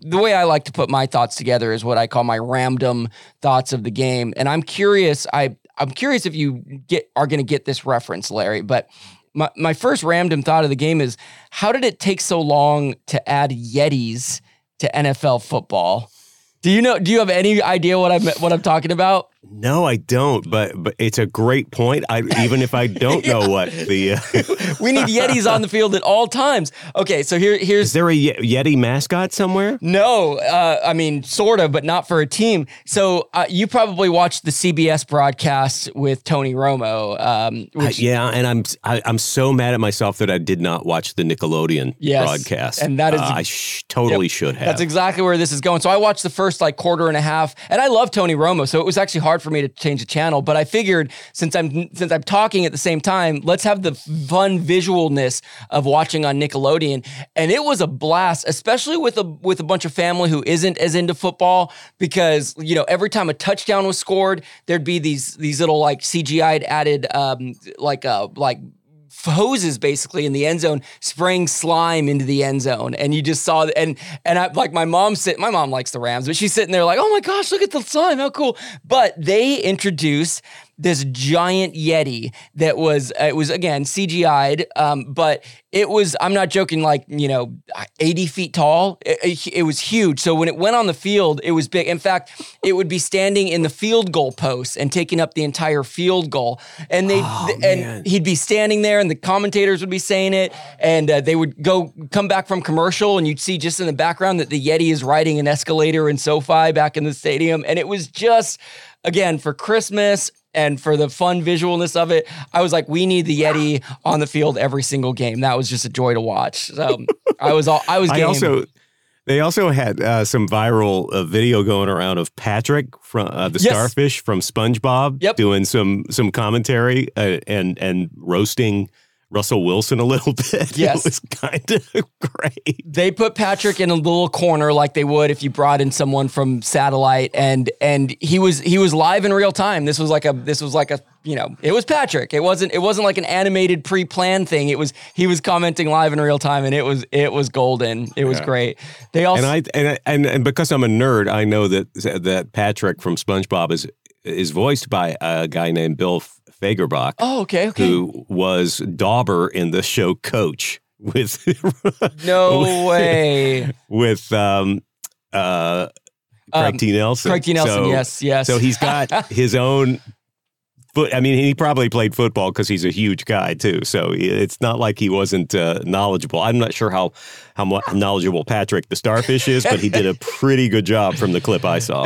the way I like to put my thoughts together is what I call my random thoughts of the game. And I'm curious, I I'm curious if you get are going to get this reference, Larry. But my my first random thought of the game is how did it take so long to add Yetis to NFL football? Do you know? Do you have any idea what I'm what I'm talking about? No, I don't. But but it's a great point. I even if I don't yeah. know what the uh, we need Yetis on the field at all times. Okay, so here here's is there a Yeti mascot somewhere? No, uh, I mean sort of, but not for a team. So uh, you probably watched the CBS broadcast with Tony Romo. Um, which, yeah, and I'm I, am i am so mad at myself that I did not watch the Nickelodeon yes, broadcast. And that is uh, I sh- totally yep, should have. That's exactly where this is going. So I watched the first like quarter and a half, and I love Tony Romo, so it was actually hard hard for me to change the channel, but I figured since I'm since I'm talking at the same time, let's have the fun visualness of watching on Nickelodeon. And it was a blast, especially with a with a bunch of family who isn't as into football because, you know, every time a touchdown was scored, there'd be these these little like CGI'd added um like uh like hoses basically in the end zone spraying slime into the end zone. And you just saw and and I like my mom sit my mom likes the Rams but she's sitting there like oh my gosh look at the slime how cool. But they introduced this giant Yeti that was uh, it was again CGI'd, um, but it was I'm not joking like you know 80 feet tall. It, it, was huge. So when it went on the field, it was big. In fact, it would be standing in the field goal post and taking up the entire field goal. And they oh, and he'd be standing there, and the commentators would be saying it, and uh, they would go come back from commercial, and you'd see just in the background that the Yeti is riding an escalator in SoFi back in the stadium, and it was just again for Christmas and for the fun visualness of it, I was like, we need the Yeti on the field every single game. That was just a joy to watch. So I was all I was. Game. I also. They also had uh, some viral uh, video going around of Patrick from uh, the yes. starfish from SpongeBob yep. doing some some commentary uh, and and roasting Russell Wilson a little bit. Yes. It was kind of great. They put Patrick in a little corner like they would if you brought in someone from satellite and and he was he was live in real time. This was like a this was like a you know, it was Patrick. It wasn't it wasn't like an animated pre-planned thing. It was he was commenting live in real time and it was it was golden. It was yeah. great. They also And I and, and and because I'm a nerd, I know that that Patrick from SpongeBob is is voiced by a guy named Bill Fagerbakke. Oh, okay, okay. Who was Dauber in the show Coach. with no way with um uh Craig Um, T. Nelson. Craig T. Nelson, So- yes, yes. So he's got his own. Foot, I mean, he probably played football because he's a huge guy too. So it's not like he wasn't uh, knowledgeable. I'm not sure how how knowledgeable Patrick the Starfish is, but he did a pretty good job from the clip I saw.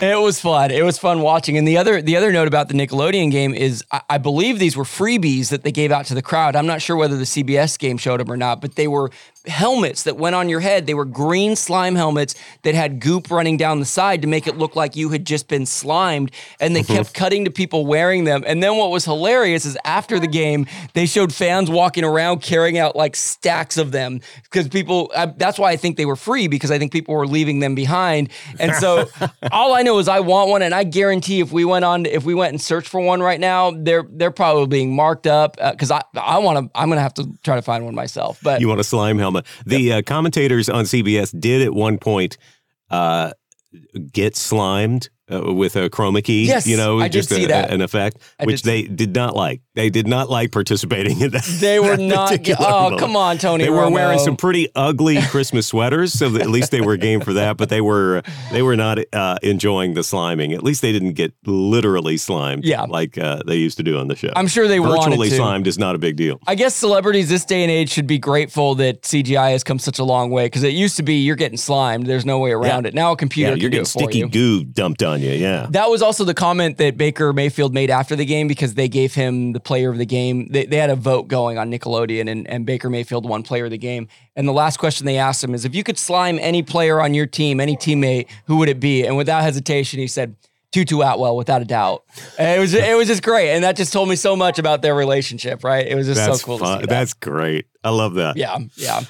It was fun. It was fun watching. And the other the other note about the Nickelodeon game is I, I believe these were freebies that they gave out to the crowd. I'm not sure whether the CBS game showed them or not, but they were helmets that went on your head. They were green slime helmets that had goop running down the side to make it look like you had just been slimed. And they kept mm-hmm. cutting to people wearing them. And then what was hilarious is after the game, they showed fans walking around carrying out like stacks of them because people. I, that's why I think they were free because I think people were leaving them behind. And so all I know is I want one, and I guarantee if we went on, if we went and searched for one right now, they're they're probably being marked up uh, because I I want to. I'm gonna have to try to find one myself. But You want a slime helmet? The uh, commentators on CBS did at one point uh, get slimed uh, with a chroma key. Yes, you know, I did just see a, that. an effect, I which did they did not like. They did not like participating in that. they were that not. particular Oh come on, Tony. They were wearing some pretty ugly Christmas sweaters, so at least they were game for that. But they were they were not uh, enjoying the sliming. At least they didn't get literally slimed, Yeah. like uh, they used to do on the show. I'm sure they wanted virtually slimed is not a big deal. I guess celebrities this day and age should be grateful that CGI has come such a long way because it used to be you're getting slimed. There's no way around Yeah. it. Now a computer Yeah, can you're do getting sticky goo dumped on you. Yeah. That was also the comment that Baker Mayfield made after the game because they gave him the player of the game. They, they had a vote going on Nickelodeon, and, and Baker Mayfield won player of the game. And the last question they asked him is if you could slime any player on your team, any teammate, who would it be? And without hesitation, he said, Tutu Atwell, without a doubt. And it was it was just great, and that just told me so much about their relationship. Right? It was just That's so cool fun. to see. That. That's great. I love that. yeah, yeah.